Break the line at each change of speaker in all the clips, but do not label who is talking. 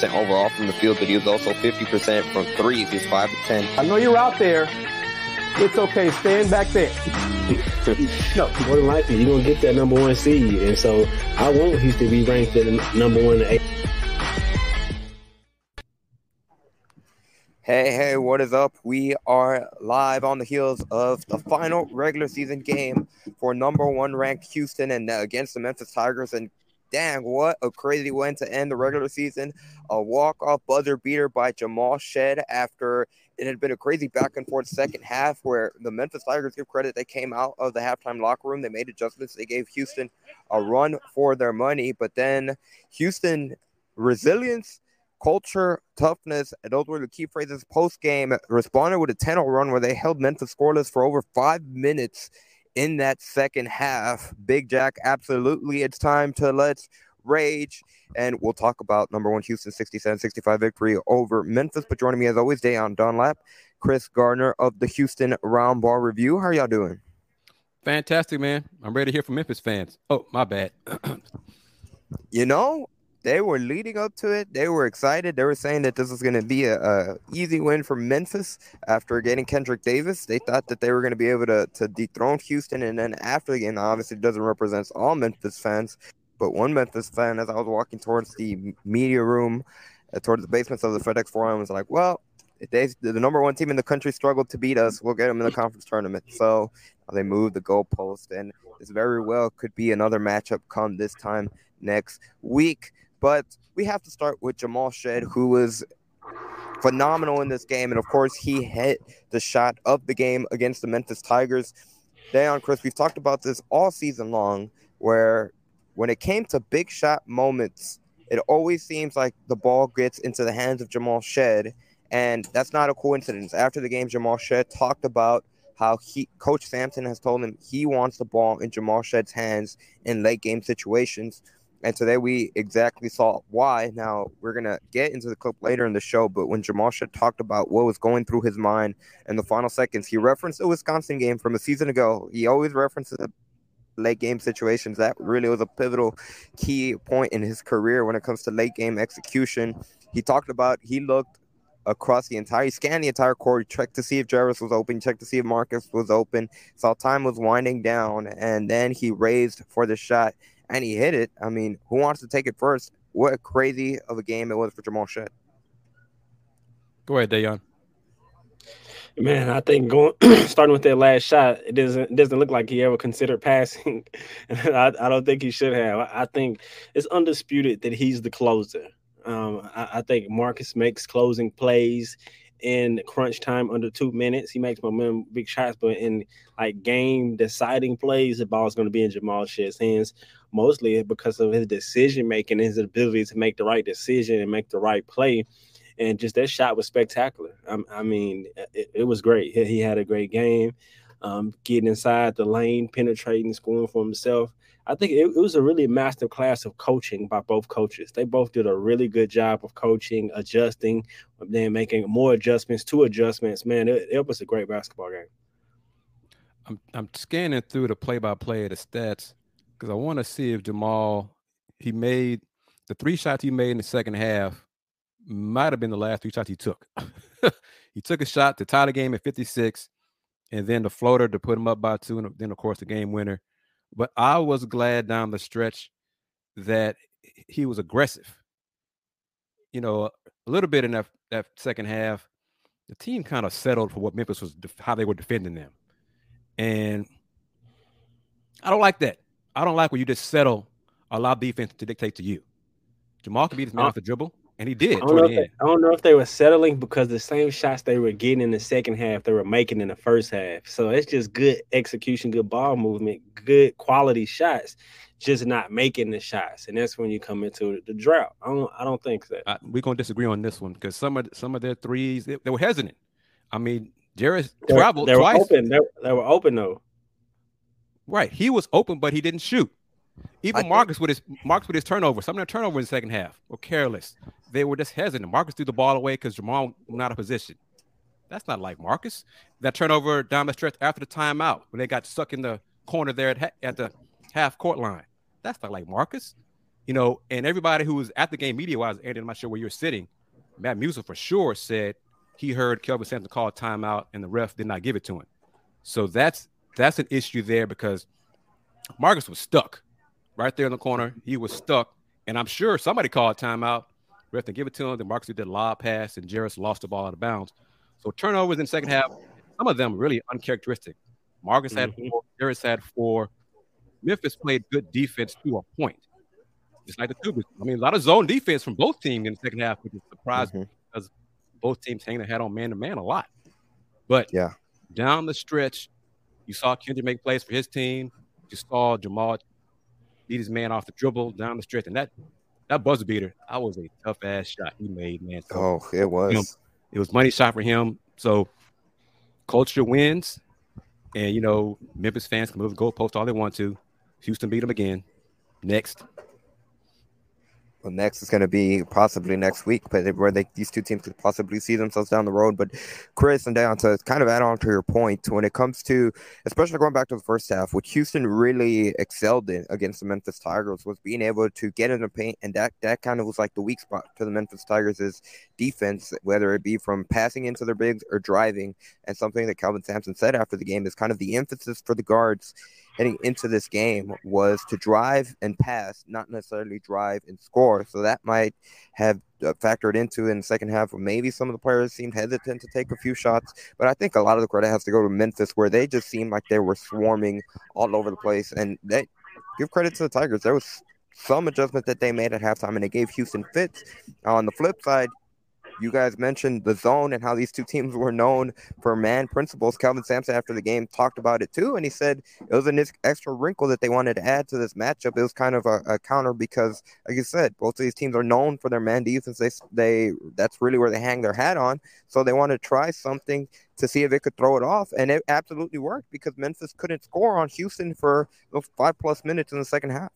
50% overall from the field, but he was also 50% from threes. He's 5 to 10.
I know you're out there. It's okay. Stand back there.
no, more than likely, you're going to get that number one seed. And so I want Houston to be ranked at number one eight.
Hey, hey, what is up? We are live on the heels of the final regular season game for number one ranked Houston and uh, against the Memphis Tigers. And dang, what a crazy win to end the regular season. A walk off buzzer beater by Jamal Shead after it had been a crazy back and forth second half where the Memphis Tigers give credit. They came out of the halftime locker room, they made adjustments, they gave Houston a run for their money. But then Houston resilience culture, toughness, and those were the key phrases post game. Responded with a 10 0 run where they held Memphis scoreless for over five minutes in that second half. Big Jack, absolutely. It's time to let's rage. And we'll talk about number one Houston 67 65 victory over Memphis. But joining me as always, Da'Yon Dunlap, Kris Gardner of the Houston Round Ball Review. How are y'all doing?
Fantastic, man. I'm ready to hear from Memphis fans. Oh, my bad.
you know, they were leading up to it. They were excited. They were saying that this was going to be a, a, easy win for Memphis after getting Kendric Davis. They thought that they were going to be able to, to dethrone Houston. And then after the game, obviously it doesn't represent all Memphis fans, but one Memphis fan, as I was walking towards the media room, uh, towards the basements of the FedEx Forum, was like, well, they, the number one team in the country struggled to beat us, we'll get them in the conference tournament. So they moved the goalpost, and this very well could be another matchup come this time next week. But we have to start with Jamal Shead, who was phenomenal in this game. And of course, he hit the shot of the game against the Memphis Tigers. Da'Yon, Kris, we've talked about this all season long, where when it came to big shot moments, it always seems like the ball gets into the hands of Jamal Shead. And that's not a coincidence. After the game, Jamal Shead talked about how he Coach Sampson has told him he wants the ball in Jamal Shead's hands in late game situations. And today we exactly saw why. Now we're gonna get into the clip later in the show, but when Jamal talked about what was going through his mind in the final seconds, he referenced the Wisconsin game from a season ago. He always references late game situations. That really was a pivotal key point in his career when it comes to late game execution. He talked about he looked across the entire, he scanned the entire court, checked to see if Jarvis was open, checked to see if Marcus was open, saw time was winding down, and then he raised for the shot and he hit it. I mean, who wants to take it first? What a crazy of a game it was for Jamal Shead.
Go ahead, Da'Yon.
Man, I think going starting with that last shot, it doesn't it doesn't look like he ever considered passing. I, I, don't think he should have. I, I, think it's undisputed that he's the closer. Um, I, I, think Marcus makes closing plays in crunch time under two minutes. He makes momentum big shots, but in like game deciding plays, the ball is going to be in Jamal hands mostly because of his decision making, his ability to make the right decision and make the right play. And just that shot was spectacular. I, I mean, it, it, was great. He, he, had a great game, um, getting inside the lane, penetrating, scoring for himself. I think it, it, was a really master class of coaching by both coaches. They both did a really good job of coaching, adjusting, then making more adjustments, to adjustments. Man, it, it was a great basketball game.
I'm I'm scanning through the play by play of the stats because I want to see if Jamal he made the three shots he made in the second half might have been the last three shots he took. he took a shot to tie the game at 56, and then the floater to put him up by two, and then of course the game winner. But I was glad down the stretch that he was aggressive. You know, a little bit in that that second half, the team kind of settled for what Memphis was how they were defending them, and I don't like that. I don't like when you just settle, allow defense to dictate to you. Jamal can be this man off the dribble, and he did.
I don't, they, I don't, know if they were settling because the same shots they were getting in the second half, they were making in the first half. So it's just good execution, good ball movement, good quality shots, just not making the shots, and that's when you come into the drought. I don't, I don't think that.
we're gonna disagree on this one because some of some of their threes they, they were hesitant. I mean, Jarace traveled
they
twice.
Were open. They, they were open though.
Right. He was open, but he didn't shoot. Even Marcus with his Marcus with his turnover, some of their turnover in the second half were careless. They were just hesitant. Marcus threw the ball away because Jamal was not a position. That's not like Marcus. That turnover down the stretch after the timeout when they got stuck in the corner there at, at the half court line. That's not like Marcus. you know, and everybody who was at the game media wise, Andy, I'm not sure where you're sitting. Matt Musial for sure said he heard Kelvin Sampson call a timeout and the ref did not give it to him. So that's that's an issue there because Marcus was stuck right there in the corner. He was stuck, and I'm sure somebody called timeout. Ref didn't give it to him. Then Marcus did a lob pass, and Jarace lost the ball out of bounds. So turnovers in the second half, some of them really uncharacteristic. Marcus had mm-hmm. four, Jarace had four. Memphis played good defense to a point, just like the Cougars. I mean, a lot of zone defense from both teams in the second half, which is surprised mm-hmm. because both teams hang their head on man to man a lot. But
yeah,
down the stretch, you saw Kendric make plays for his team. You saw Jamal beat his man off the dribble down the stretch, and that that buzzer beater, I was a tough ass shot he made, man.
So, oh, it was.
You know, it was money shot for him. So culture wins, and you know Memphis fans can move the goalpost all they want to. Houston beat them again. Next.
Well, next is going to be possibly next week, but where they, these two teams could possibly see themselves down the road. But Kris and Da'Yon, to kind of add on to your point, when it comes to, especially going back to the first half, what Houston really excelled in against the Memphis Tigers was being able to get in the paint, and that that kind of was like the weak spot to the Memphis Tigers' defense, whether it be from passing into their bigs or driving. And something that Kelvin Sampson said after the game is kind of the emphasis for the guards heading into this game was to drive and pass, not necessarily drive and score. So that might have uh, factored into in the second half. Maybe some of the players seemed hesitant to take a few shots, but I think a lot of the credit has to go to Memphis, where they just seemed like they were swarming all over the place. And they give credit to the Tigers. There was some adjustment that they made at halftime, and they gave Houston fits. On the flip side, you guys mentioned the zone and how these two teams were known for man principles. Kelvin Sampson, after the game, talked about it too, and he said it was an extra wrinkle that they wanted to add to this matchup. It was kind of a, a counter because, like you said, both of these teams are known for their man defense. They, they that's really where they hang their hat on. So they want to try something to see if it could throw it off, and it absolutely worked because Memphis couldn't score on Houston for five plus minutes in the second half.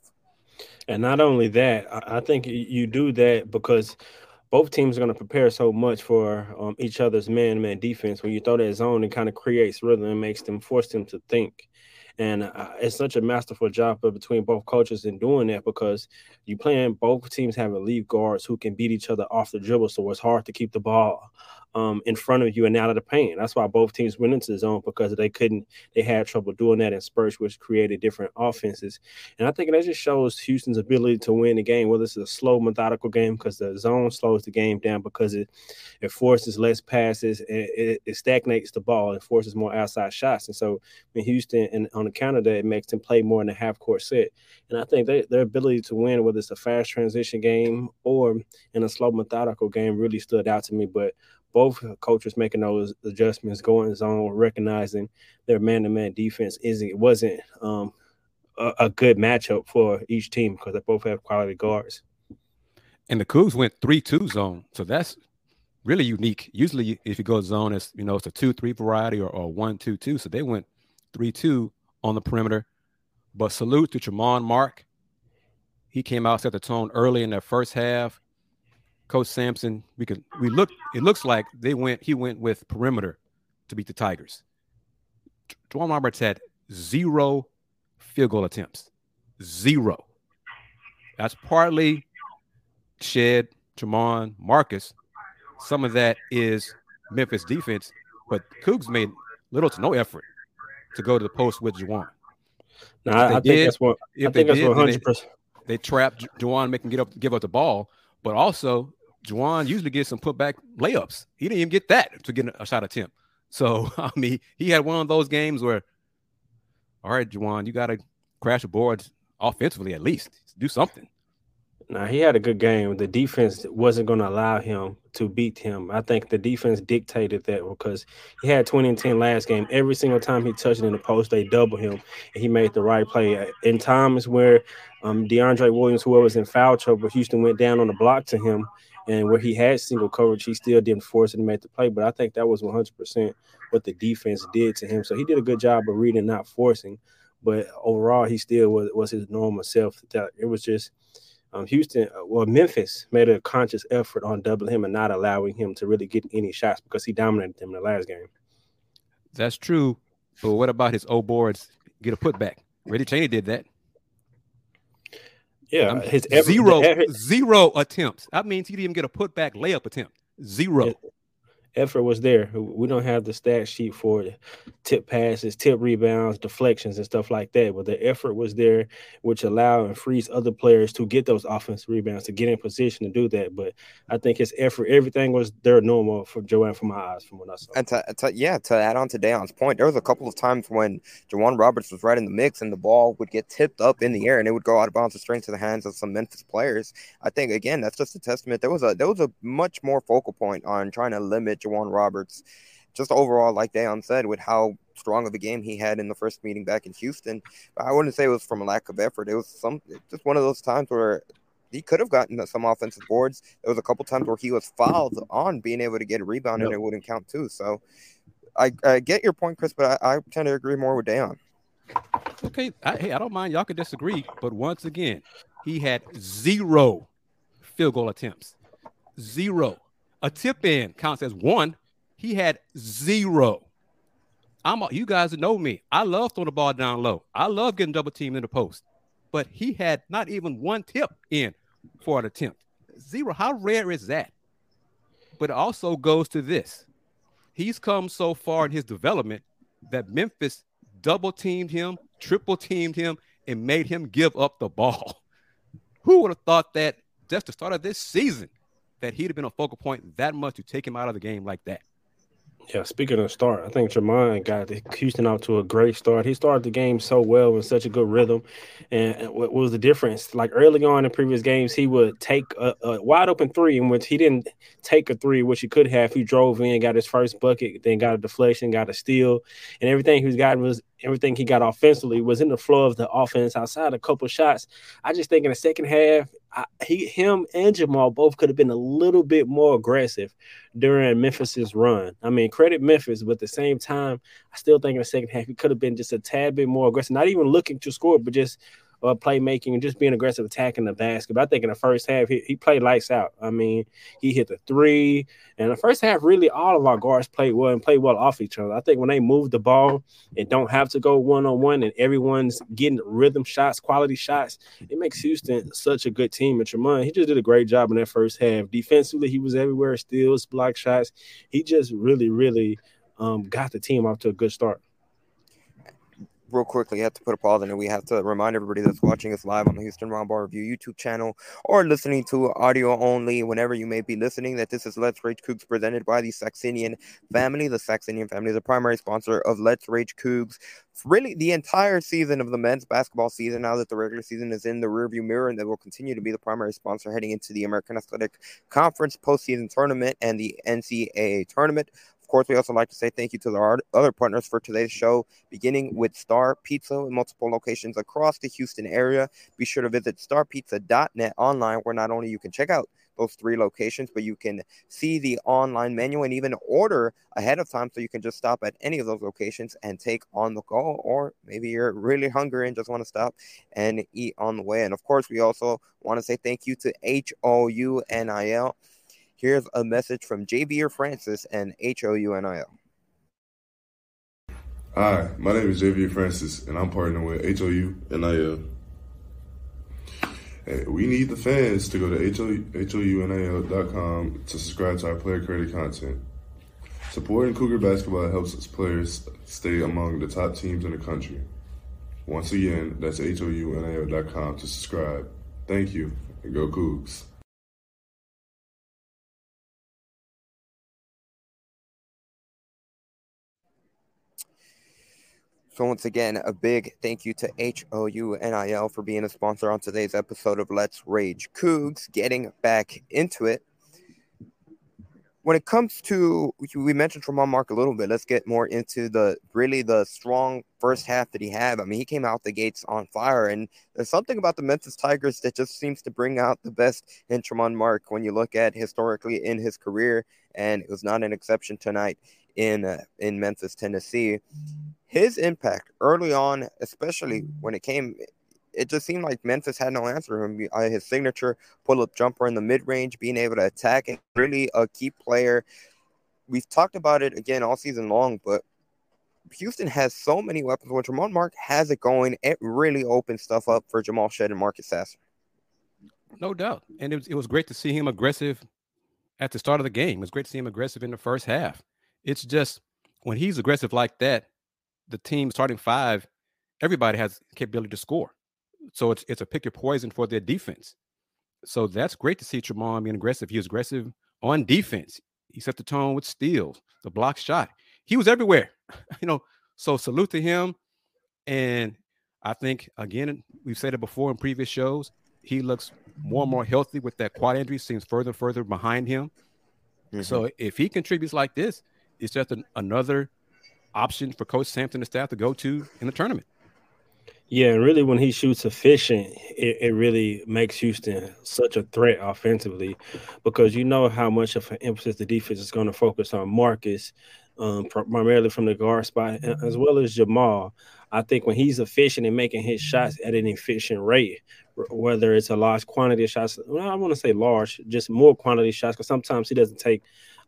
And not only that, I think you do that because both teams are going to prepare so much for um, each other's man-man defense. When you throw that zone, it kind of creates rhythm and makes them force them to think. And uh, it's such a masterful job between both coaches in doing that because you playing both teams have elite guards who can beat each other off the dribble, so it's hard to keep the ball um, in front of you and out of the paint. That's why both teams went into the zone because they couldn't, they had trouble doing that in spurts, which created different offenses. And I think that just shows Houston's ability to win the game, whether it's a slow, methodical game because the zone slows the game down because it, it forces less passes, it, it, it stagnates the ball, and forces more outside shots. And so in Houston, and on account of that, it makes them play more in the half court set. And I think they, their ability to win, whether it's a fast transition game or in a slow, methodical game, really stood out to me. But both coaches making those adjustments, going zone, recognizing their man-to-man defense isn't it wasn't um, a, a, good matchup for each team because they both have quality guards.
And the Cougs went three-two zone, so that's really unique. Usually, if you go zone, it's you know it's a two-three variety or, or one-two-two. So they went three-two on the perimeter. But salute to Tramon Mark. He came out set the tone early in the first half. Coach Sampson, we could we look it looks like they went he went with perimeter to beat the Tigers. J'Wan Roberts had zero field goal attempts. Zero. That's partly Shead, Tramon, Marcus. Some of that is Memphis defense, but Cougs made little to no effort to go to the post with J'Wan.
No, I, I think did, that's what I think that's one hundred percent.
They trapped J'Wan, making get up, give up the ball, but also J'Wan usually gets some putback layups. He didn't even get that to get a shot attempt. So I mean, he had one of those games where, all right, J'Wan, you got to crash the boards offensively at least. Do something.
Now he had a good game. The defense wasn't going to allow him to beat him. I think the defense dictated that because he had 20 and 10 last game. Every single time he touched it in the post, they double him, and he made the right play. In times where um, DeAndre Williams, whoever was in foul trouble, Houston went down on the block to him, and where he had single coverage, he still didn't force it to make the play. But I think that was 100% what the defense did to him. So he did a good job of reading, not forcing. But overall, he still was, was his normal self. That It was just um, Houston, uh, well, Memphis made a conscious effort on doubling him and not allowing him to really get any shots because he dominated them in the last game.
That's true. But what about his old boards get a putback? Reggie Chaney did that.
Yeah,
I'm
his effort,
zero
effort-
zero attempts. That means he didn't even get a putback layup attempt. Zero.
Effort was there. We don't have the stat sheet for tip passes, tip rebounds, deflections, and stuff like that. But the effort was there, which allowed and frees other players to get those offensive rebounds to get in position to do that. But I think his effort, everything was there normal for J'Wan from my eyes, from what I saw.
And to, to yeah, to add on to Da'Yon's point, there was a couple of times when J'Wan Roberts was right in the mix and the ball would get tipped up in the air and it would go out of bounds straight into the hands of some Memphis players. I think again that's just a testament. There was a there was a much more focal point on trying to limit J'Wan Roberts. Just overall, like Da'Yon said, with how strong of a game he had in the first meeting back in Houston. But I wouldn't say it was from a lack of effort. It was some just one of those times where he could have gotten some offensive boards. There was a couple times where he was fouled on being able to get a rebound and it wouldn't count too. So I, I get your point, Kris, but I, I tend to agree more with Da'Yon.
Okay, I, hey, I don't mind. Y'all can disagree, but once again, he had zero field goal attempts. Zero. A tip in counts as one. He had zero. I'm a, you guys know me. I love throwing the ball down low. I love getting double teamed in the post. But he had not even one tip in for an attempt. Zero. How rare is that? But it also goes to this. He's come so far in his development that Memphis double teamed him, triple teamed him, and made him give up the ball. Who would have thought that just the start of this season that he'd have been a focal point that much to take him out of the game like that?
Yeah, speaking of start, I think Jermaine got Houston out to a great start. He started the game so well in such a good rhythm. And and what was the difference? Like early on in previous games, he would take a, a wide open three in which he didn't take a three, which he could have. He drove in, got his first bucket, then got a deflection, got a steal, and everything he's gotten was everything he got offensively was in the flow of the offense. Outside a couple shots, I just think in the second half, I, he, him, and Jamal both could have been a little bit more aggressive during Memphis's run. I mean, credit Memphis, but at the same time, I still think in the second half he could have been just a tad bit more aggressive, not even looking to score, but just uh, playmaking and just being aggressive, attacking the basket. But I think in the first half, he, he played lights out. I mean, he hit the three. And the first half, really, all of our guards played well and played well off each other. I think when they move the ball and don't have to go one on one and everyone's getting rhythm shots, quality shots, it makes Houston such a good team. And Tramon, he just did a great job in that first half. Defensively, he was everywhere, steals, block shots. He just really, really um, got the team off to a good start.
Real quickly, have to put a pause in it. We have to remind everybody that's watching us live on the Houston Round Ball Review YouTube channel or listening to audio only whenever you may be listening that this is Let's Rage Cougs presented by the Saxenian family. The Saxenian family is a primary sponsor of Let's Rage Cougs. Really, the entire season of the men's basketball season, now that the regular season is in the rearview mirror, and they will continue to be the primary sponsor heading into the American Athletic Conference postseason tournament and the NCAA tournament. Course, we also like to say thank you to the other partners for today's show, beginning with Star Pizza in multiple locations across the Houston area. Be sure to visit starpizza.net online, where not only you can check out those three locations, but you can see the online menu and even order ahead of time so you can just stop at any of those locations and take on the go. Or maybe you're really hungry and just want to stop and eat on the way. And of course, we also want to say thank you to HOUNIL. Here's a message from JV Francis and HOUNIL.
Hi, my name is JV Francis, and I'm partnering with HOUNIL. Hey, we need the fans to go to HOUNIL.com to subscribe to our player created content. Supporting Cougar basketball helps its players stay among the top teams in the country. Once again, that's HOUNIL.com to subscribe. Thank you, and go Cougs.
So once again, a big thank you to HOUNIL for being a sponsor on today's episode of Let's Rage Cougs. Getting back into it. When it comes to we mentioned Tramon Mark a little bit, let's get more into the really the strong first half that he had. I mean, he came out the gates on fire, and there's something about the Memphis Tigers that just seems to bring out the best in Tramon Mark when you look at historically in his career, and it was not an exception tonight in uh, in Memphis, Tennessee. His impact early on, especially when it came, it just seemed like Memphis had no answer for him. Uh, his signature pull-up jumper in the mid-range, being able to attack, and really a key player. We've talked about it again all season long, but Houston has so many weapons. When Tramon Mark has it going, it really opens stuff up for Jamal Shead and Marcus Sasser.
No doubt. And it was, it was great to see him aggressive at the start of the game. It was great to see him aggressive in the first half. It's just when he's aggressive like that, the team starting five, everybody has capability to score. So it's it's a pick your poison for their defense. So that's great to see Tramon being aggressive. He was aggressive on defense. He set the tone with steals, the block shot. He was everywhere. you know, so salute to him. And I think again, we've said it before in previous shows. He looks more and more healthy with that quad injury, seems further and further behind him. Mm-hmm. So if he contributes like this, it's just an, another option for Coach Sampson and staff to go to in the tournament.
Yeah, and really, when he shoots efficient, it, it really makes Houston such a threat offensively because you know how much of an emphasis the defense is going to focus on Marcus, um, primarily from the guard spot, as well as Jamal. I think when he's efficient and making his shots at an efficient rate, whether it's a large quantity of shots, well, I want to say large, just more quantity shots, because sometimes he doesn't take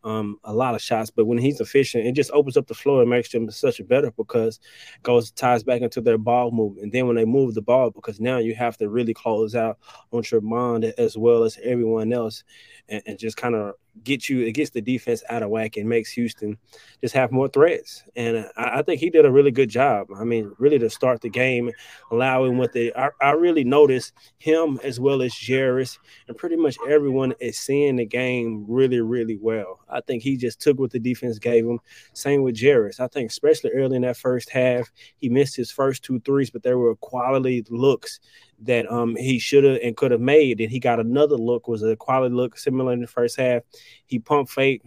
um, a lot of shots. But when he's efficient, it just opens up the floor and makes them such a better because goes ties back into their ball movement. And then when they move the ball, because now you have to really close out on Tramon as well as everyone else, and, and just kind of get you it gets the defense out of whack and makes Houston just have more threats. And I, I, think he did a really good job. I mean, really to start the game, allowing what they I, I really noticed him as well as Jarace and pretty much everyone is seeing the game really, really well. I think he just took what the defense gave him. Same with Jarace. I think especially early in that first half, he missed his first two threes, but there were quality looks that um he should have and could have made. And he got another look, was a quality look similar in the first half. He pumped fake,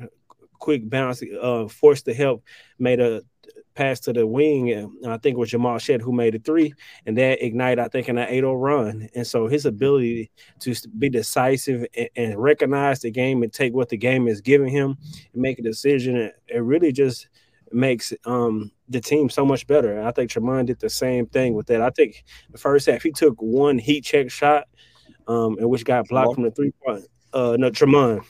quick bounce, uh, forced the help, made a pass to the wing, and I think it was Jamal Shead who made a three, and that ignited, I think, in an 8 0 run. And so his ability to be decisive and, and, recognize the game and take what the game is giving him and make a decision, it, it really just makes um, the team so much better. And I think Tramon did the same thing with that. I think the first half he took one heat check shot, um, and which got blocked from the three point. Uh, no, Tramon.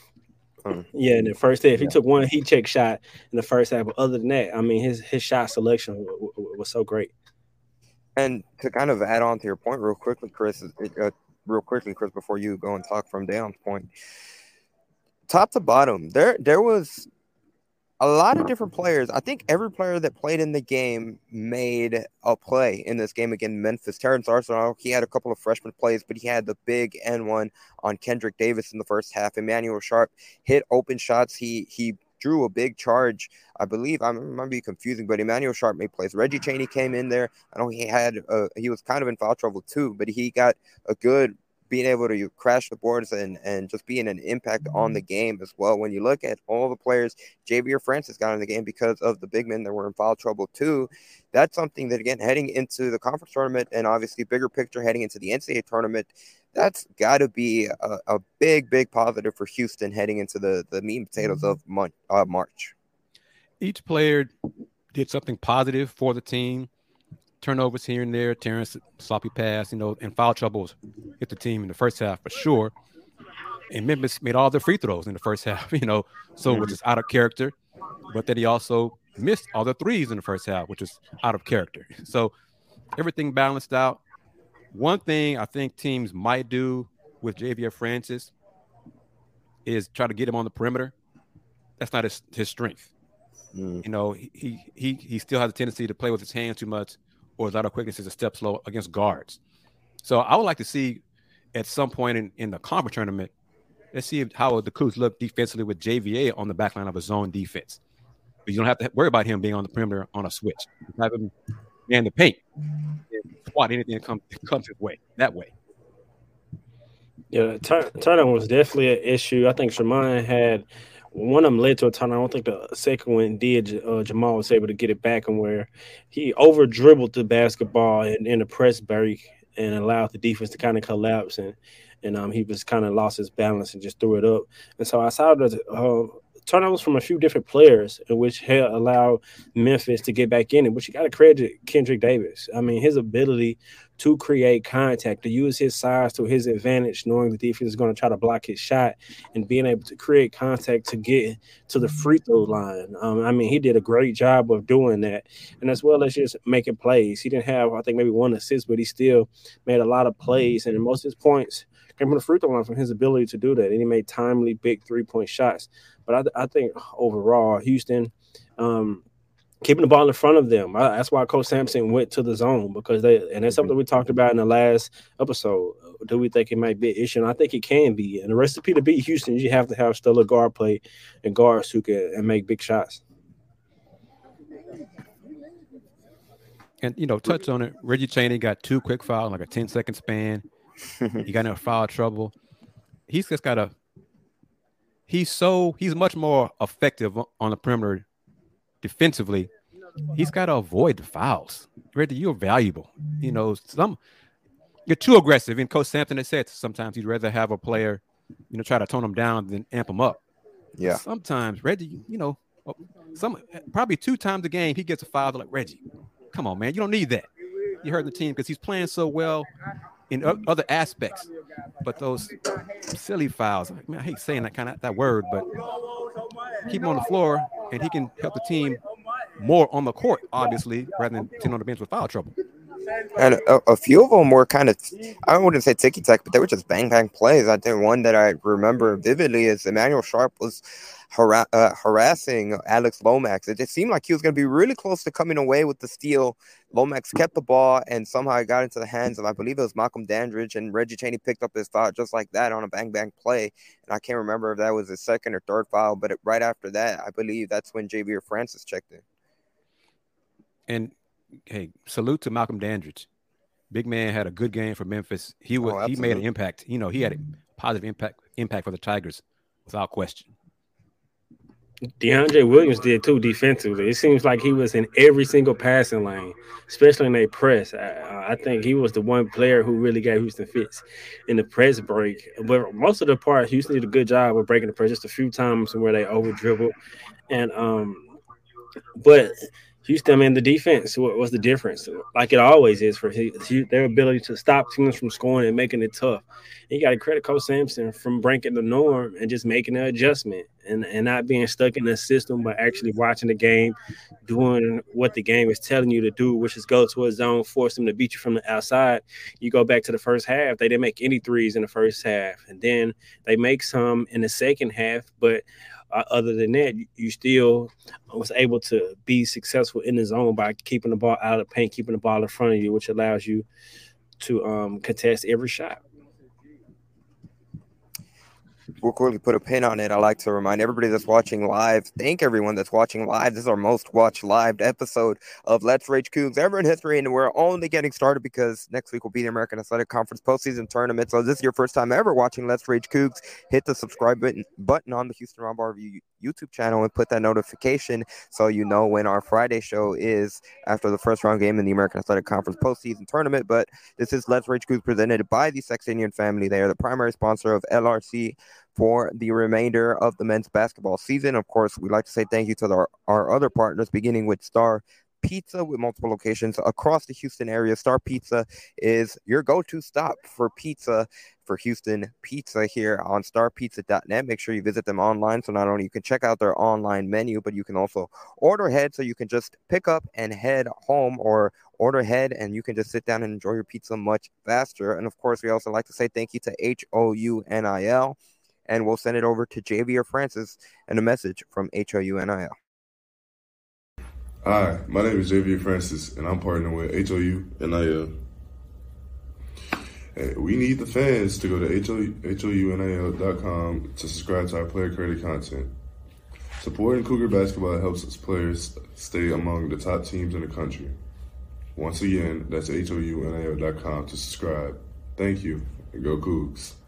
Yeah, in the first half, he took one heat check shot in the first half. But other than that, I mean, his his shot selection w- w- was so great.
And to kind of add on to your point, real quickly, Kris, uh, real quickly, Kris, before you go and talk from Da'Yon's point, top to bottom, there there was a lot of different players. I think every player that played in the game made a play in this game against Memphis. Terrance Arceneaux, he had a couple of freshman plays, but he had the big N one on Kendric Davis in the first half. Emanuel Sharp hit open shots. He he drew a big charge. I believe I might be confusing, but Emanuel Sharp made plays. Reggie Chaney came in there. I know he had a, he was kind of in foul trouble too, but he got a good being able to crash the boards and, and just being an impact on the game as well. When you look at all the players, Ja'Vier Francis got in the game because of the big men that were in foul trouble too. That's something that again heading into the conference tournament and obviously bigger picture heading into the NCAA tournament. That's got to be a, a, big, big positive for Houston heading into the the meat and potatoes of month, uh, March.
Each player did something positive for the team turnovers here and there, Terrance sloppy pass, you know, and foul troubles hit the team in the first half for sure. And Memphis made all the free throws in the first half, you know, so which is out of character. But then he also missed all the threes in the first half, which is out of character. So everything balanced out. One thing I think teams might do with Ja'Vier Francis is try to get him on the perimeter. That's not his, his strength. Mm. You know, he, he he still has a tendency to play with his hands too much or his auto quickness is a step slow against guards. So I would like to see at some point in, in the conference tournament, let's see how the Cougs look defensively with JVA on the back line of a zone defense. But you don't have to worry about him being on the perimeter on a switch. Have him in the paint, swat anything that comes, comes his way that way.
Yeah, Turner was definitely an issue. I think Tramon had one of them led to a turn. I don't think the second one did. Uh, Jamal was able to get it back and where he over dribbled the basketball in, in the press break and allowed the defense to kind of collapse and and um, he was kind of lost his balance and just threw it up. And so I saw the uh, turnovers from a few different players, which allowed Memphis to get back in it. But you got to credit Kendric Davis. I mean, his ability to create contact, to use his size to his advantage, knowing the defense is going to try to block his shot, and being able to create contact to get to the free throw line. Um, I mean, he did a great job of doing that, and as well as just making plays. He didn't have, I think, maybe one assist, but he still made a lot of plays, and most of his points came from the free throw line from his ability to do that, and he made timely, big three point shots. But I, I think overall, Houston. Um, keeping the ball in front of them. I, that's why Coach Sampson went to the zone because they, and that's something mm-hmm. we talked about in the last episode. Do we think it might be an issue? And I think it can be. And the recipe to beat Houston, you have to have stellar guard play and guards who can and make big shots.
And you know, touch on it. Reggie Chaney got two quick fouls, like a 10 second span. he got in foul trouble. He's just got a. He's so he's much more effective on the perimeter defensively. He's got to avoid the fouls. Reggie, you're valuable. You know, some you're too aggressive. And Coach Sampson has said sometimes he'd rather have a player, you know, try to tone him down than amp him up.
Yeah.
Sometimes Reggie, you know, oh, some probably two times a game he gets a foul. Like Reggie, come on, man, you don't need that. You hurt the team because he's playing so well in other aspects. But those silly fouls, I, mean, I hate saying that kind of that word, but keep him on the floor and he can help the team more on the court, obviously, rather than sitting on the bench with foul trouble.
And a, a, few of them were kind of, I wouldn't say ticky tack, but they were just bang bang plays. I think one that I remember vividly is Emanuel Sharp was uh, harassing Alex Lomax. It just seemed like he was going to be really close to coming away with the steal. Lomax kept the ball and somehow it got into the hands of, I believe it was Malcolm Dandridge, and Reggie Chaney picked up his foul just like that on a bang bang play. And I can't remember if that was his second or third foul, but it, right after that, I believe that's when Ja'Vier Francis checked in.
And hey, salute to Malcolm Dandridge. Big man had a good game for Memphis. He was oh, he made an impact. You know, he had a positive impact impact for the Tigers without question.
DeAndre Williams did too defensively. It seems like he was in every single passing lane, especially in a press. I, I, think he was the one player who really got Houston fits in the press break. But most of the part, Houston did a good job of breaking the press. Just a few times where they over dribble, and um, but Houston, I mean, the defense was the difference, like it always is for their ability to stop teams from scoring and making it tough. And you got to credit Coach Sampson from breaking the norm and just making an adjustment and, and not being stuck in the system, but actually watching the game, doing what the game is telling you to do, which is go to a zone, force them to beat you from the outside. You go back to the first half, they didn't make any threes in the first half, and then they make some in the second half, but uh, other than that, you still was able to be successful in the zone by keeping the ball out of the paint, keeping the ball in front of you, which allows you to um, contest every shot
we'll quickly put a pin on it. I like to remind everybody that's watching live, thank everyone that's watching live. This is our most watched live episode of Let's Rage Cougs ever in history, and we're only getting started because next week will be the American Athletic Conference postseason tournament. So if this is your first time ever watching Let's Rage Cougs, hit the subscribe button, button on the Houston Roundball Review YouTube channel and put that notification so you know when our Friday show is after the first round game in the American Athletic Conference postseason tournament. But this is Let's Rage Cougs presented by the Saxenian family. They are the primary sponsor of LRC for the remainder of the men's basketball season. Of course, we'd like to say thank you to our, our other partners, beginning with Star Pizza with multiple locations across the Houston area. Star Pizza is your go to stop for pizza for Houston Pizza here on starpizza.net. Make sure you visit them online so not only you can check out their online menu, but you can also order ahead so you can just pick up and head home or order ahead and you can just sit down and enjoy your pizza much faster. And of course, we also like to say thank you to H O U N I L and we'll send it over to Ja'Vier Francis and a message from HOUNIL.
Hi, my name is Ja'Vier Francis, and I'm partnering with HOUNIL. Hey, we need the fans to go to HOUNIL.com to subscribe to our player created content. Supporting Cougar basketball helps its players stay among the top teams in the country. Once again, that's HOUNIL.com to subscribe. Thank you, and go Cougs.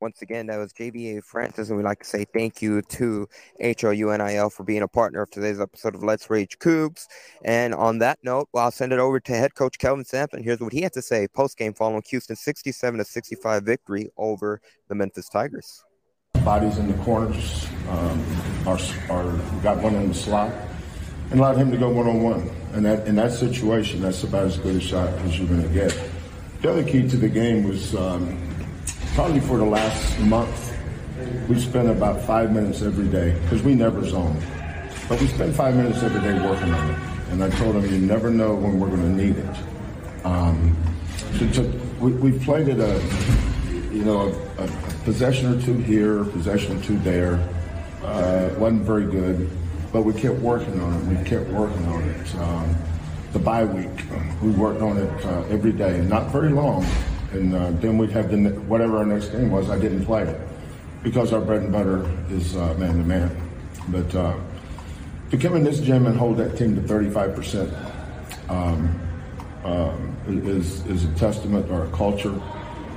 Once again, that was JVA Francis, and we'd like to say thank you to HOUNIL for being a partner of today's episode of Let's Rage Cougs. And on that note, I'll send it over to head coach Kelvin Sampson. Here's what he had to say post game following Houston's 67 to 65 victory over the Memphis Tigers.
Bodies in the corners, um, got one in the slot, and allowed him to go one on one. And that in that situation, that's about as good a shot as you're going to get. The other key to the game was. Um, probably for the last month, we spent about five minutes every day because we never zone. But we spent five minutes every day working on it. And I told him, you never know when we're going to need it. Um, so, we, we've played it a, you know, a, a, possession or two here, possession or two there. Uh, wasn't very good, but we kept working on it. We kept working on it. Um, the bye week, we worked on it uh, every day, not very long. And uh, then we'd have the, whatever our next game was, I didn't play it because our bread and butter is man to man. But uh, to come in this gym and hold that team to 35% um, uh, is, is a testament to our culture,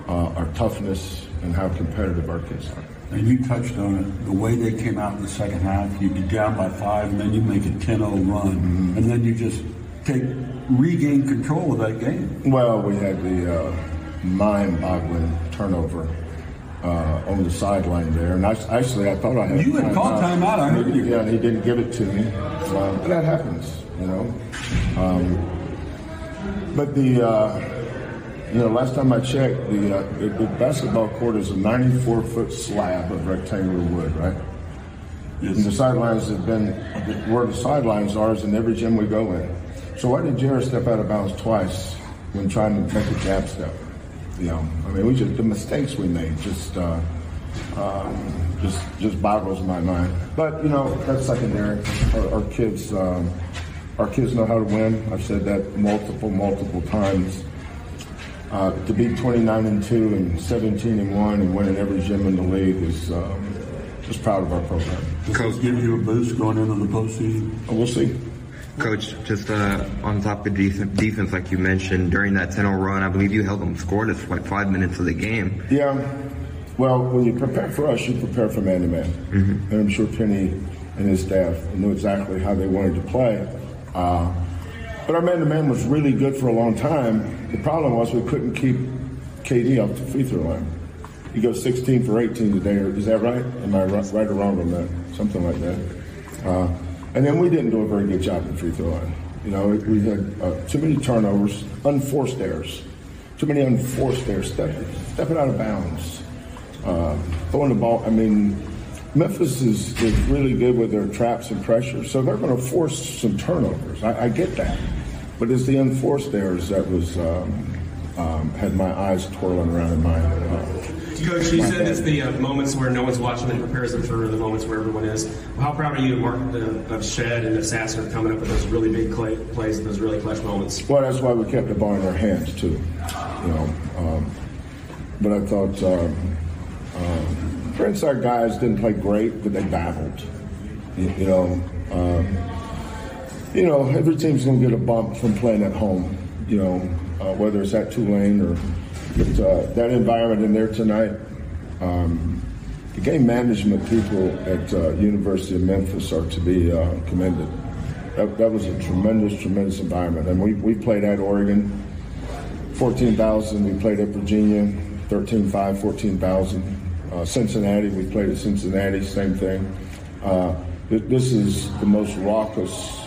uh, our toughness, and how competitive our kids are.
And you touched on it. The way they came out in the second half, you get down by five, and then you make a 10 0 run, mm-hmm. and then you just take regain control of that game.
Well, we had the uh, mind boggling turnover uh, on the sideline there. And I, actually, I thought I had.
You had called timeout. I heard you.
Yeah, and he didn't give it to me. Uh, but that happens, you know. Um, but the, uh, you know, last time I checked, the, uh, the, the basketball court is a 94 foot slab of rectangular wood, right? Yes. And the sidelines have been where the sidelines are is in every gym we go in. So why did Jarace step out of bounds twice when trying to make a jab step? You know, I mean, we just the mistakes we made just uh, um, just just boggles my mind. But you know, that's secondary. Our, our kids, um, our kids know how to win. I've said that multiple, multiple times. Uh, to be 29 and two and 17 and one and winning every gym in the league is um, just proud of our program.
Coach, give you a boost going into the postseason?
We'll see.
Coach, just uh, on top of defense, like you mentioned, during that 10 0 run, I believe you held them scoreless for like five minutes of the game.
Yeah. Well, when you prepare for us, you prepare for man to man. And I'm sure Penny and his staff knew exactly how they wanted to play. Uh, but our man to man was really good for a long time. The problem was we couldn't keep KD off the free throw line. He goes 16 for 18 today. Is that right? Am I right, or wrong on that? Something like that. Uh, and then we didn't do a very good job in free throw line. You know, we had uh, too many turnovers, unforced errors, too many unforced errors, stepping, stepping out of bounds, uh, throwing the ball. I mean, Memphis is, is really good with their traps and pressure, so they're going to force some turnovers. I, I, get that, but it's the unforced errors that was um, um, had my eyes twirling around in my. Uh,
Coach, you said it's the uh, moments where no one's watching that prepares them for the moments where everyone is. How proud are you, Mark, of Shead and of Sasser coming up with those really big play, plays and those really clutch moments?
Well, that's why we kept the ball in our hands too. You know, um, but I thought um, um, our guys didn't play great, but they battled. You, you know, um, you know, every team's going to get a bump from playing at home. You know, uh, whether it's at Tulane or but uh, that environment in there tonight, um, the game management people at uh, University of Memphis are to be uh, commended. That, that, was a tremendous, tremendous environment. And we, we played at Oregon, 14,000. We played at Virginia, 13,500, 14,000. Uh, Cincinnati, we played at Cincinnati, same thing. Uh, this is the most raucous.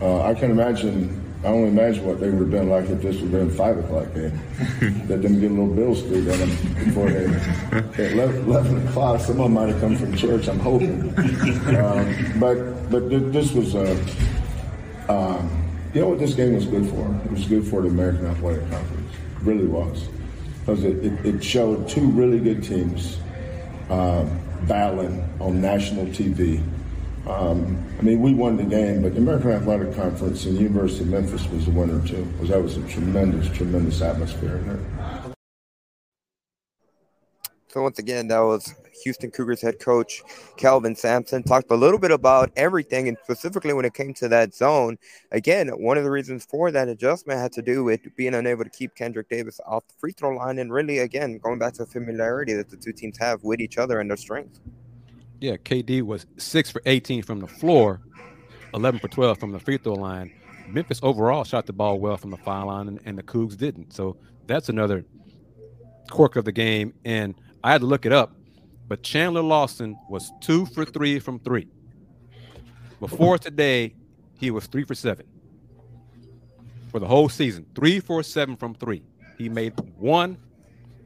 Uh, I can imagine I only imagine what they would have been like if this would have been five o'clock game. Let them get a little Beale Street on them before they at 11, o'clock. Some of them might have come from church. I'm hoping, um, but but this was a. Uh, um, you know what this game was good for? It was good for the American Athletic Conference. It really was because it, it, it, showed two really good teams uh, battling on national TV um, I mean, we won the game, but the American Athletic Conference and the University of Memphis was the winner too, because that was a tremendous, tremendous atmosphere in there.
So once again, that was Houston Cougars head coach Kelvin Sampson talked a little bit about everything, and specifically when it came to that zone. Again, one of the reasons for that adjustment had to do with being unable to keep Kendric Davis off the free throw line, and really, again, going back to the familiarity that the two teams have with each other and their strengths.
Yeah, KD was six for 18 from the floor, 11 for 12 from the free throw line. Memphis overall shot the ball well from the foul line, and, and the Cougs didn't. So that's another quirk of the game. And I had to look it up, but Chandler Lawson was two for three from three. Before today, he was three for seven for the whole season. Three for seven from three. He made one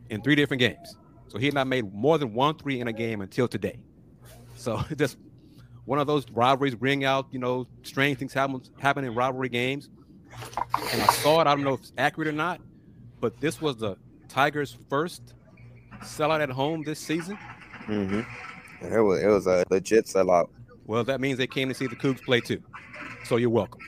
in three different games. So he had not made more than one three in a game until today. So just one of those rivalries bring out, you know, strange things happen happen in rivalry games. And I saw it. I don't know if it's accurate or not, but this was the Tigers' first sellout at home this season.
Mm-hmm. And it was it was a legit sellout.
Well, that means they came to see the Cougs play too. So you're welcome.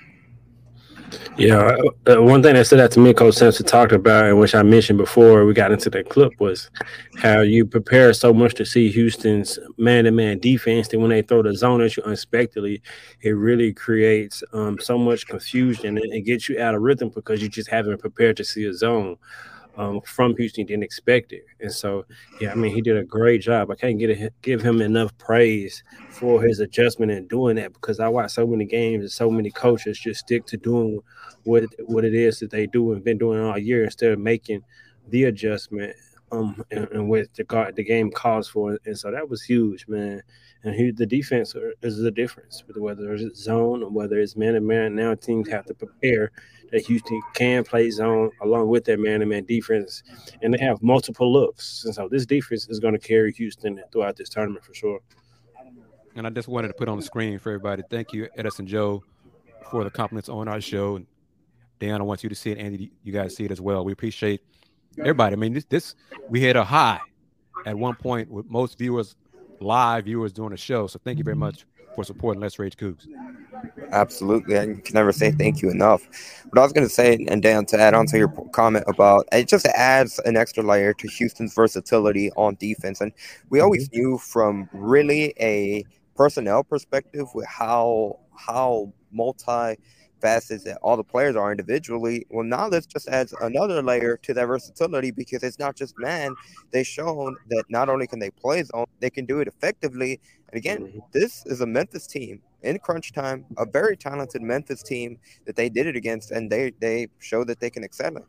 Yeah, uh, one thing that stood out to me, Coach Sampson talked about, and which I mentioned before we got into the clip, was how you prepare so much to see Houston's man-to-man defense. That when they throw the zone at you unexpectedly, it really creates um, so much confusion and it gets you out of rhythm because you just haven't prepared to see a zone um, from Houston didn't expect it. And so, yeah, I mean, he did a great job. I can't get give him enough praise for his adjustment and doing that because I watch so many games and so many coaches just stick to doing what what it is that they do and been doing all year instead of making the adjustment um and, what the guard the game calls for. And so that was huge, man. And he, the defense is the difference, whether it's zone or whether it's man to man. Now teams have to prepare that Houston can play zone along with their man to man defense, and they have multiple looks. And so this defense is going to carry Houston throughout this tournament for sure.
And I just wanted to put on the screen for everybody. Thank you, Edison Joe, for the compliments on our show. Dan, I want you to see it. Andy, you guys see it as well. We appreciate everybody. I mean, this, this we hit a high at one point with most viewers live viewers doing a show. So thank you very much for supporting Let's Rage Cougs.
Absolutely. I can never say thank you enough. But I was going to say, and Dan, to add on to your comment about it just adds an extra layer to Houston's versatility on defense. And we always mm-hmm. knew from really a personnel perspective with how how multi facets that all the players are individually. Well, now this just adds another layer to that versatility because it's not just man. They've shown that not only can they play zone, they can do it effectively. And again, mm-hmm. this is a Memphis team in crunch time, a very talented Memphis team that they did it against, and they they show that they can excel in.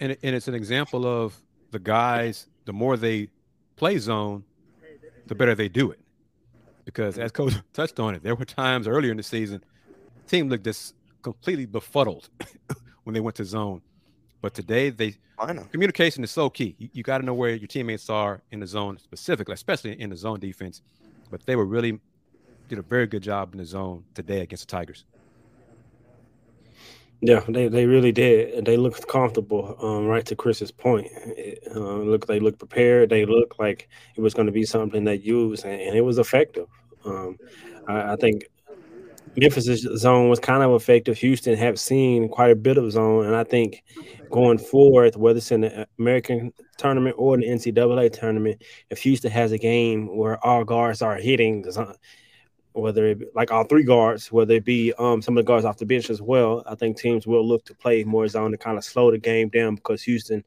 And, and it's an example of the guys. The more they play zone, the better they do it. Because as coach touched on it, there were times earlier in the season, team looked just completely befuddled when they went to zone. But today, they communication is so key. You, you got to know where your teammates are in the zone, specifically, especially in the zone defense. But they were really did a very good job in the zone today against the Tigers.
Yeah, they, they really did. They looked comfortable. Um, right to Kris's point, it, uh, look they looked prepared. They looked like it was going to be something they used, and, and it was effective. Um, I, I, think Memphis' zone was kind of effective. Houston have seen quite a bit of zone, and I think going forward, whether it's in the American tournament or the NCAA tournament, if Houston has a game where all guards are hitting the zone, whether it be, like all three guards, whether it be um, some of the guards off the bench as well, I think teams will look to play more zone to kind of slow the game down because Houston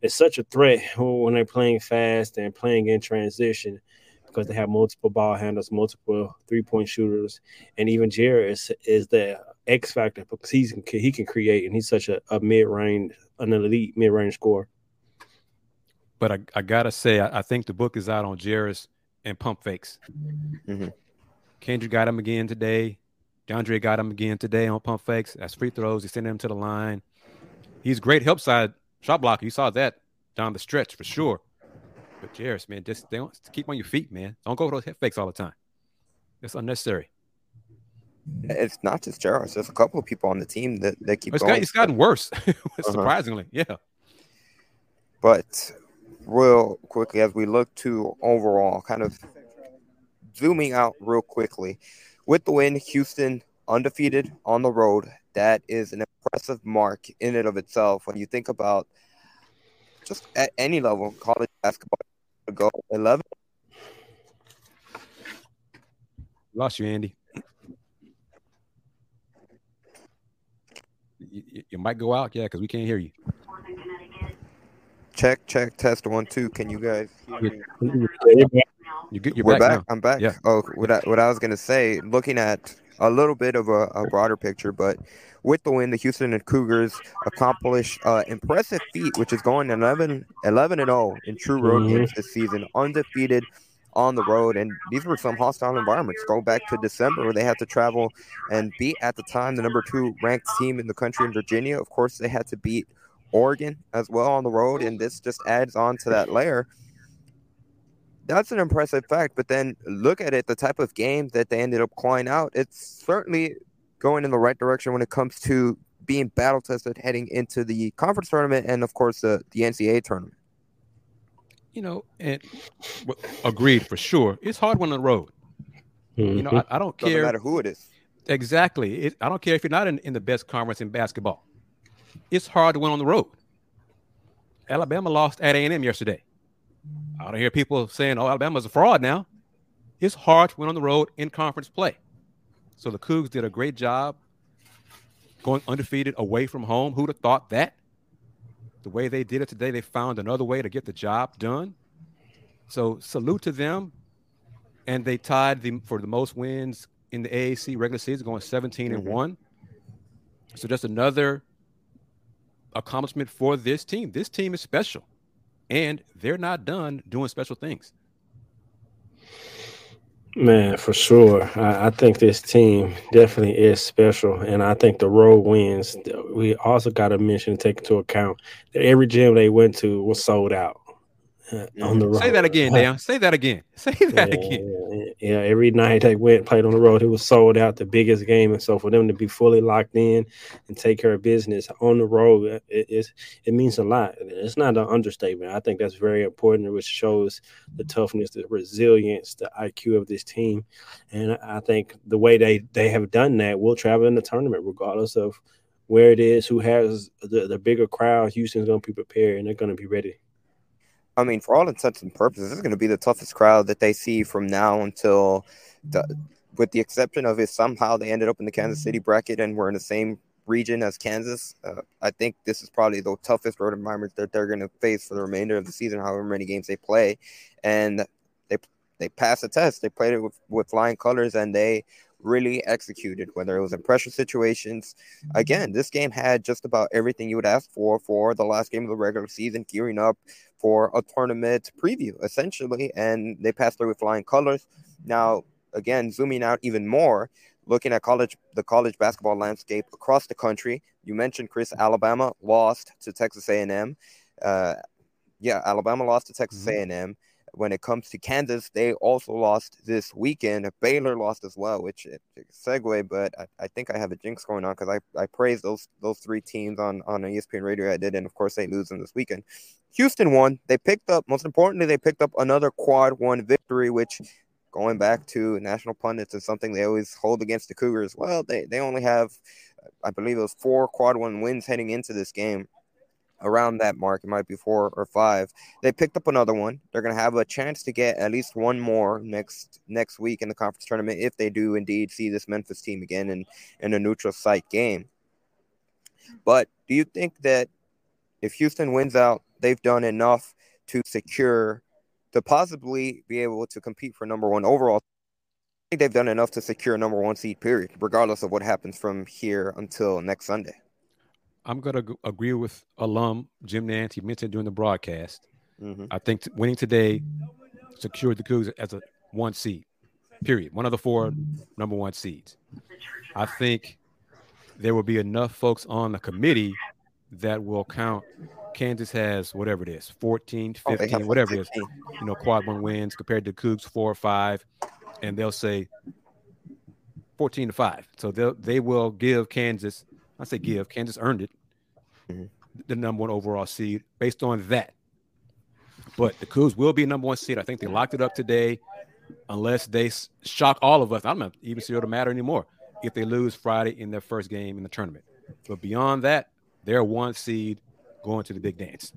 is such a threat when they're playing fast and playing in transition because they have multiple ball handlers, multiple three point shooters, and even Jarace is, is the X factor because he's he can create and he's such a, a mid range, an elite mid range scorer.
But I, I gotta say, I, I, think the book is out on Jarace and pump fakes. Mm-hmm. Kendric got him again today. DeAndre got him again today on pump fakes. That's free throws. He's sending him to the line. He's great help side shot blocker. You saw that down the stretch for sure. But Jarace, man, just don't keep on your feet, man. Don't go for those head fakes all the time. It's unnecessary.
It's not just Jarace. There's a couple of people on the team that, that keep
it's
going.
Got, it's gotten worse, uh-huh. surprisingly. Yeah.
But real quickly, as we look to overall, kind of zooming out real quickly, with the win, Houston undefeated on the road. That is an impressive mark in and of itself. When you think about just at any level, college basketball, go 11.
Lost you, Andy. You, you might go out, yeah, because we can't hear you.
Check, check, test one, two. Can you guys hear me?
You get, you're
We're
back.
back. I'm back. Yeah. Oh, what I, what I was gonna say, looking at a little bit of a, a broader picture, but with the win, the Houston Cougars accomplish uh, impressive feat, which is going 11, 11 and 0 in true road mm-hmm. games this season, undefeated on the road. And these were some hostile environments. Go back to December where they had to travel and beat at the time the number two ranked team in the country in Virginia. Of course, they had to beat Oregon as well on the road, and this just adds on to that layer that's an impressive fact. But then look at it, the type of game that they ended up calling out, it's certainly going in the right direction when it comes to being battle tested heading into the conference tournament and, of course, the, the NCAA tournament.
You know, and agreed for sure. It's hard when on the road. Mm-hmm. You know, I, I don't
Doesn't
care.
matter who it is.
Exactly. It, I don't care if you're not in, in the best conference in basketball. It's hard to win on the road. Alabama lost at A&M yesterday. I don't hear people saying, "Oh, Alabama's a fraud." Now, his heart went on the road in conference play. So the Cougs did a great job going undefeated away from home. Who'd have thought that? The way they did it today, they found another way to get the job done. So salute to them. And they tied the, for the most wins in the AAC regular season, going 17 and mm-hmm. 1. So just another accomplishment for this team. This team is special, and they're not done doing special things.
Man, for sure. I, I, think this team definitely is special. And I think the road wins, we also got to mention, take into account that every gym they went to was sold out on the road.
Say that again, Dan. Say that again. Say that
yeah,
again.
Yeah, every night they went played on the road, it was sold out, the biggest game, and so for them to be fully locked in and take care of business on the road, it it, it means a lot. It's not an understatement. I think that's very important, which shows the toughness, the resilience, the IQ of this team, and I think the way they they have done that will travel in the tournament, regardless of where it is, who has the, the bigger crowd. Houston's going to be prepared and they're going to be ready.
I mean, for all intents and purposes, this is going to be the toughest crowd that they see from now until, the, with the exception of if somehow they ended up in the Kansas City bracket and we're in the same region as Kansas. Uh, I think this is probably the toughest road environment that they're going to face for the remainder of the season, however many games they play, and they they passed the test. They played it with, with flying colors, and they really executed, whether it was in pressure situations. Again, this game had just about everything you would ask for for the last game of the regular season, gearing up for a tournament preview, essentially. And they passed through with flying colors. Now, again, zooming out even more, looking at college the college basketball landscape across the country. You mentioned Kris, Alabama lost to Texas A&M. Uh, yeah, Alabama lost to Texas mm-hmm. A&M when it comes to Kansas, they also lost this weekend. Baylor lost as well, which is segue, but I, I think I have a jinx going on because I, I praised those those three teams on, on ESPN radio I did, and of course they lose them this weekend. Houston won. They picked up, most importantly, they picked up another quad one victory, which going back to national pundits is something they always hold against the Cougars. Well, they, they only have, I believe it was four quad one wins heading into this game around that mark. It might be four or five. They picked up another one. They're going to have a chance to get at least one more next next week in the conference tournament if they do indeed see this Memphis team again in in a neutral site game. But do you think that if Houston wins out, they've done enough to secure to possibly be able to compete for number one overall? I think they've done enough to secure number one seed, period, regardless of what happens from here until next Sunday.
I'm going to agree with alum Jim Nantz. He mentioned during the broadcast. Mm-hmm. I think t- winning today secured the Cougs as a one seed, period. One of the four number one seeds. I think there will be enough folks on the committee that will count Kansas has whatever it is 14, 15, oh, whatever it is, you know, quad one wins compared to Cougs four or five, and they'll say 14 to five. So they'll, they will give Kansas I say give. Kansas earned it, mm-hmm. the number one overall seed based on that. But the Cougs will be number one seed. I think they locked it up today, unless they shock all of us. I'm not even sure it'll matter anymore if they lose Friday in their first game in the tournament. But beyond that, they're one seed going to the big dance.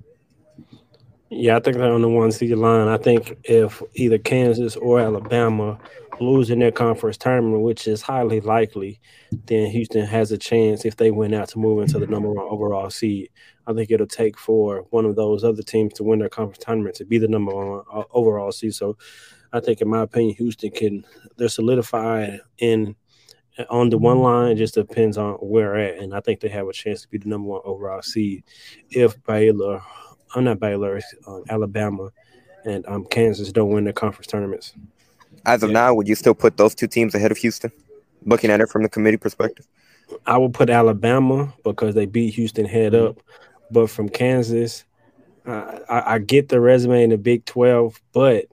Yeah, I think they're on the one seed line. I think if either Kansas or Alabama lose in their conference tournament, which is highly likely, then Houston has a chance if they win out to move into the number one overall seed. I think it'll take for one of those other teams to win their conference tournament to be the number one uh, overall seed. So I think, in my opinion, Houston can they're solidified in on the one line. It just depends on where at, and I think they have a chance to be the number one overall seed if Baylor I'm not Baylor, uh, Alabama, and um, Kansas don't win the conference tournaments.
As of yeah. now, would you still put those two teams ahead of Houston? Looking at it from the committee perspective,
I would put Alabama because they beat Houston head mm-hmm. up, but from Kansas, uh, I, I, get the resume in the Big Twelve, but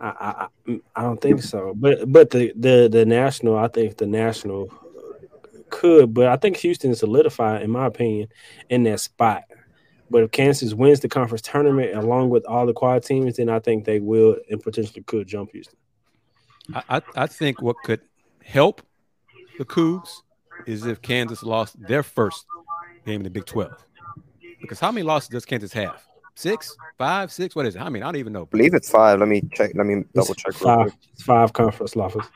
I, I I don't think so. But but the the the national, I think the national could, but I think Houston solidified, in my opinion, in that spot. But if Kansas wins the conference tournament along with all the quad teams, then I think they will and potentially could jump Houston.
I, I think what could help the Cougs is if Kansas lost their first game in the Big 12. Because how many losses does Kansas have? Six, five, six? What is it? I mean, I don't even know.
I believe it's five. Let me check. Let me double check.
Five, five conference losses.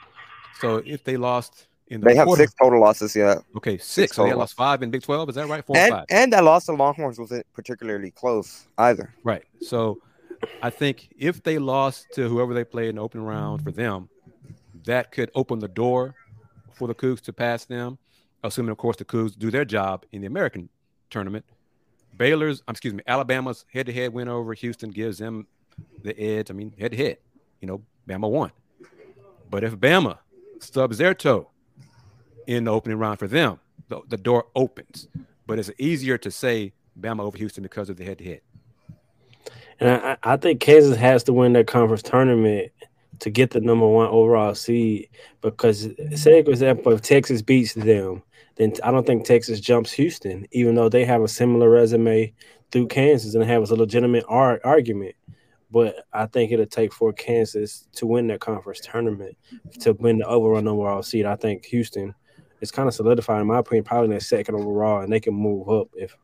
So if they lost in the
they have
quarter,
six total losses. Yeah.
Okay, six.
Six
so they lost five in Big 12. Is that right? Four
and,
five.
and that loss to Longhorns wasn't particularly close either.
Right. So I think if they lost to whoever they played in the opening round for them, that could open the door for the Cougs to pass them, assuming, of course, the Cougs do their job in the American tournament. Baylor's, um, excuse me, Alabama's head to head win over Houston gives them the edge. I mean, head to head, you know, Bama won. But if Bama stubs their toe in the opening round for them, the, the door opens. But it's easier to say Bama over Houston because of the head to head.
And I, I think Kansas has to win that conference tournament to get the number one overall seed. Because, say, for example, if Texas beats them, then I don't think Texas jumps Houston, even though they have a similar resume through Kansas and have a legitimate ar- argument. But I think it'll take for Kansas to win that conference tournament to win the overall overall seed. I think Houston is kind of solidified, in my opinion, probably in their second overall, and they can move up if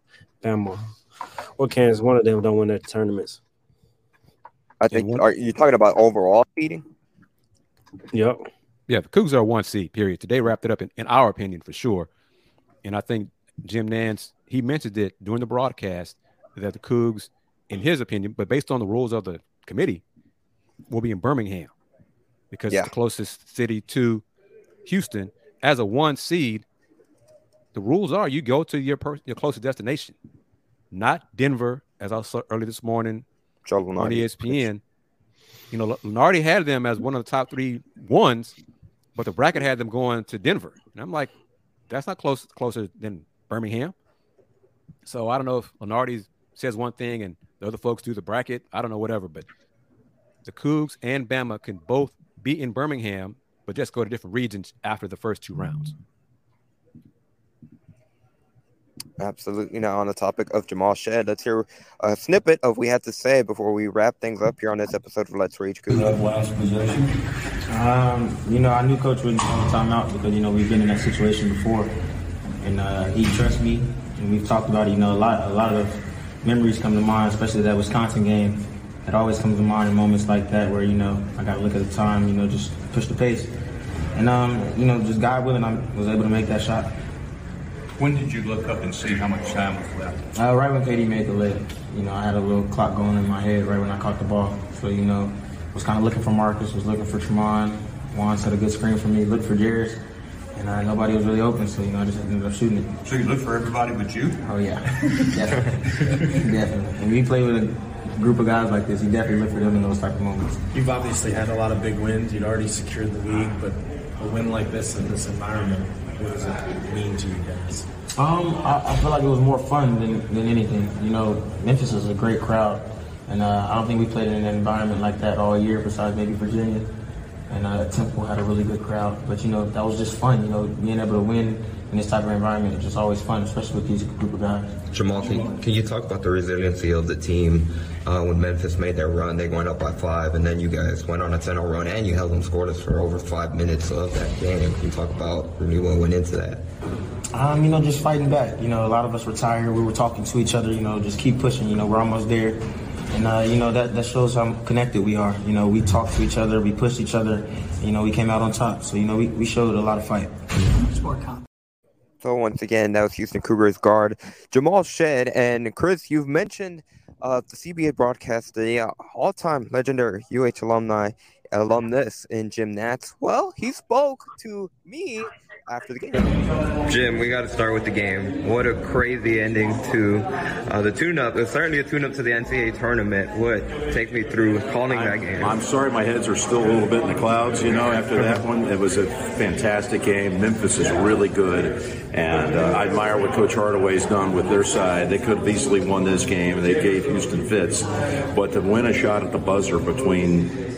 Bama or Kansas, one of them, don't win their tournaments.
I think. Are you talking about overall seeding?
Yep.
Yeah, the Cougs are one seed, period. Today wrapped it up in, in our opinion for sure. And I think Jim Nantz, he mentioned it during the broadcast that the Cougs, in his opinion, but based on the rules of the committee, will be in Birmingham because
Yeah.
it's the closest city to Houston. As a one seed, the rules are you go to your per- your closest destination, not Denver, as I saw early this morning
Joe
on. ESPN. You know, Lunardi had them as one of the top three ones, but the bracket had them going to Denver. And I'm like, that's not close closer than Birmingham. So I don't know if Lunardi says one thing and the other folks do the bracket. I don't know, whatever. But the Cougs and Bama can both be in Birmingham, but just go to different regions after the first two rounds.
Absolutely. Now, on the topic of Jamal Shead, let's hear a snippet of what we had to say before we wrap things up here on this episode of Let's Reach. Cougars.
Last possession.
Um, you know, I knew Coach wouldn't call the timeout because you know we've been in that situation before, and uh, he trusts me. And we've talked about it. You know, a lot, a lot of memories come to mind, especially that Wisconsin game. It always comes to mind in moments like that where you know I got to look at the time. You know, just push the pace, and um, you know, just God willing, I was able to make that shot.
When did you look up and see how much time was left?
Uh, right when KD made the lay, you know, I had a little clock going in my head right when I caught the ball. So, you know, was kind of looking for Marcus, was looking for Tramon. J'Wan set a good screen for me, looked for Jarace, and uh, nobody was really open. So, you know, I just ended up shooting it.
So you looked for everybody but you?
Oh, yeah. definitely. definitely. And when you play with a group of guys like this, you definitely look for them in those type of moments.
You've obviously had a lot of big wins. You'd already secured the league, but a win like this in this environment, what does it mean to you guys?
Um, I, I feel like it was more fun than, than anything. You know, Memphis is a great crowd, and uh, I don't think we played in an environment like that all year, besides maybe Virginia. And uh, Temple had a really good crowd, but you know that was just fun. You know, being able to win in this type of environment it's just always fun, especially with these group of guys.
Jamal, can, can you talk about the resiliency of the team uh, when Memphis made their run? They went up by five, and then you guys went on a 10 0 run, and you held them scoreless for over five minutes of that game. Can you talk about really what went into that?
Um, you know, just fighting back. You know, a lot of us were tired. We were talking to each other. You know, just keep pushing. You know, we're almost there, and uh, you know that that shows how connected we are. You know, we talk to each other, we push each other. You know, we came out on top. So you know, we, we showed a lot of fight.
So once again, that was Houston Cougars guard Jamal Shead. And Kris, you've mentioned uh, the CBS broadcast, the uh, all-time legendary UH alumni alumnus in Jim Nantz. Well, he spoke to me after the game.
Jim, we got to start with the game. What a crazy ending to uh, the tune-up. It's certainly a tune-up to the NCAA tournament. What? Take me through calling that game.
I'm sorry, my heads are still a little bit in the clouds. You know, after that one, it was a fantastic game. Memphis is really good, and uh, I admire what Coach Hardaway's done with their side. They could have easily won this game, and they gave Houston fits. But to win a shot at the buzzer between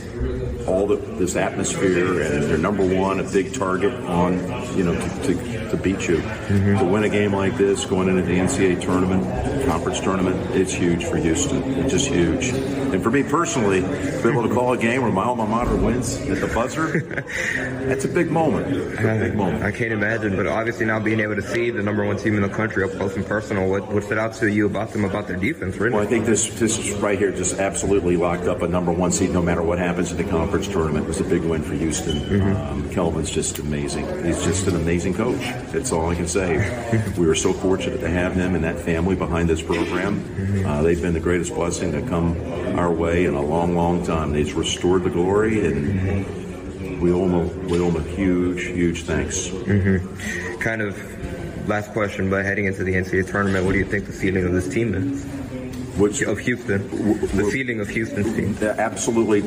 all the, this atmosphere, and they're number one, a big target on you know to, to, to beat you. To win a game like this, going into the NCAA tournament, conference tournament, it's huge for Houston. It's just huge. And for me personally, to be able to call a game where my alma mater wins at the buzzer, that's a big moment. A big moment.
I can't imagine, but obviously now being able to see the number one team in the country up close and personal, what, what stood out to you about them, about their defense, really?
Well, I think this this right here just absolutely locked up a number one seed no matter what happens in the conference tournament. It was a big win for Houston. Um, Kelvin's just amazing. He's just an amazing coach. That's all I can say. we were so fortunate to have him and that family behind this program. Uh, they've been the greatest blessing to come our way in a long, long time. They've restored the glory, and we owe them a, we owe them a huge, huge thanks.
hmm Kind of last question, but heading into the NCAA tournament, what do you think the ceiling of this team is?
Which
of Houston? The ceiling of Houston's team.
Absolutely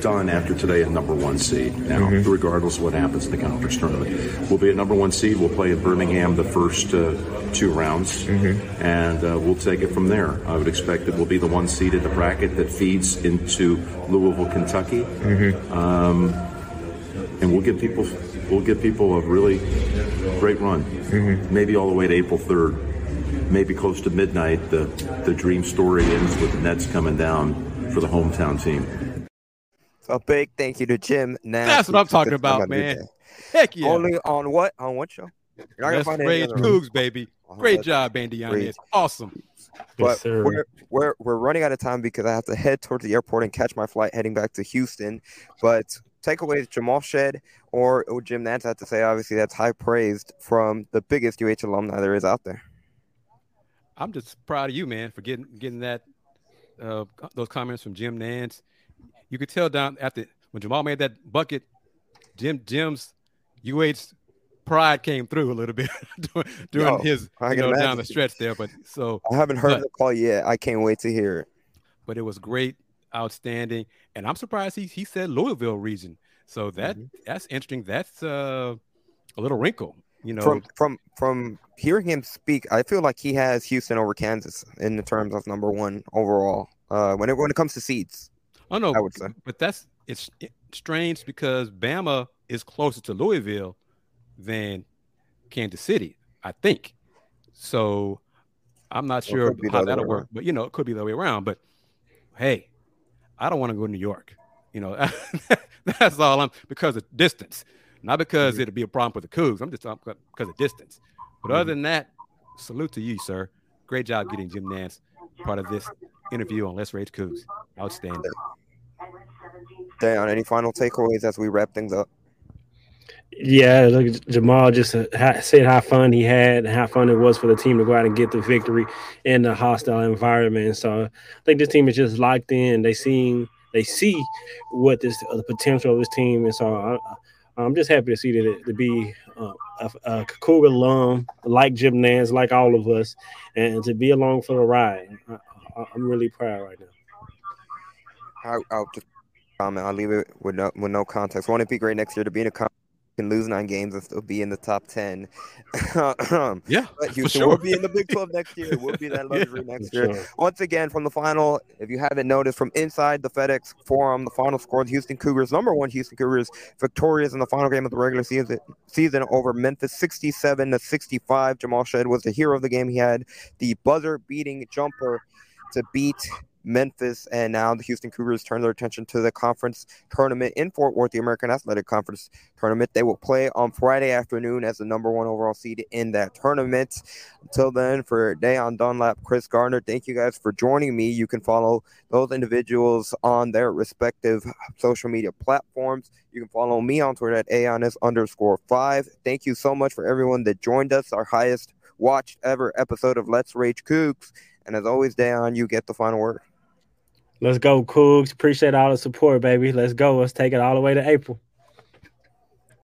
done after today a number one seed. Now, regardless of what happens in the conference tournament, we'll be a number one seed. We'll play in Birmingham the first uh, two rounds, and uh, we'll take it from there. I would expect that we'll be the one seed in the bracket that feeds into Louisville, Kentucky, um, and we'll give people we'll give people a really great run, maybe all the way to April third. Maybe close to midnight, the the dream story ends with the Nets coming down for the hometown team.
A big thank you to Jim. Now
That's what I'm talking about, man. Heck yeah.
Only on what? On what show? You're not gonna
Let's
find it
rage
any.
Cougs, baby.
Oh,
Great
that's
job, Bandy, on
great.
this. Awesome.
But we're, we're we're running out of time because I have to head towards the airport and catch my flight heading back to Houston. But takeaways Jamal Shead or, or Jim Nantz have to say, obviously that's high praised from the biggest UH alumni there is out there.
I'm just proud of you, man, for getting getting that uh, those comments from Jim Nantz. You could tell down after when Jamal made that bucket, Jim Jim's UH pride came through a little bit during,
Yo,
his
I
you know, down the stretch there. But so
I haven't heard
but-
the call yet. I can't wait to hear it.
but it was great, outstanding, and I'm surprised he he said Louisville region. So that
Mm-hmm.
that's interesting. That's uh, a little wrinkle, you know.
From from from hearing him speak, I feel like he has Houston over Kansas in the terms of number one overall. Uh, when it when it comes to seeds,
Oh no,
I would say.
but that's it's strange because Bama is closer to Louisville than Kansas City, I think. So I'm not sure
the
how that'll work,
around.
but you know, it could be the other way around. But hey, I don't want to go to New York. You know, that's all I'm because of distance, not because
Mm-hmm.
it'd be a problem for the Cougs. I'm just talking because of distance. But other than that, salute to you, sir. Great job getting Jim Nantz part of this interview on Let's Rage Cougs. Outstanding.
Dan, any final takeaways as we wrap things up?
Yeah, look, Jamal just uh, said how fun he had, how fun it was for the team to go out and get the victory in the hostile environment. So I think this team is just locked in. They seen, they see what this uh, the potential of this team, and so I, I'm just happy to see that it, to be uh, a, a Cougar alum like Jim Nantz, like all of us, and to be along for the ride. I, I'm really proud right now.
I'll, I'll just comment. I'll leave it with no with no context. Won't it be great next year to be in a con- can lose nine games and still be in the top ten?
yeah,
but Houston
sure.
will be in the Big Twelve next year. We'll be that luxury next year.
sure.
Once again, from the final, if you haven't noticed, from inside the FedEx Forum, the final score: the Houston Cougars, number one Houston Cougars, victorious in the final game of the regular season season over Memphis, sixty-seven to sixty-five. Jamal Shead was the hero of the game. He had the buzzer-beating jumper to beat Memphis, and now the Houston Cougars turn their attention to the conference tournament in Fort Worth, the American Athletic Conference tournament. They will play on Friday afternoon as the number one overall seed in that tournament. Until then, for Da'Yon Dunlap, Kris Gardner, thank you guys for joining me. You can follow those individuals on their respective social media platforms. You can follow me on Twitter at Aonis underscore five. Thank you so much for everyone that joined us, our highest watched ever episode of Let's Rage Cougs. And as always, Da'Yon, you get the final word.
Let's go, Cougs. Appreciate all the support, baby. Let's go. Let's take it all the way to April.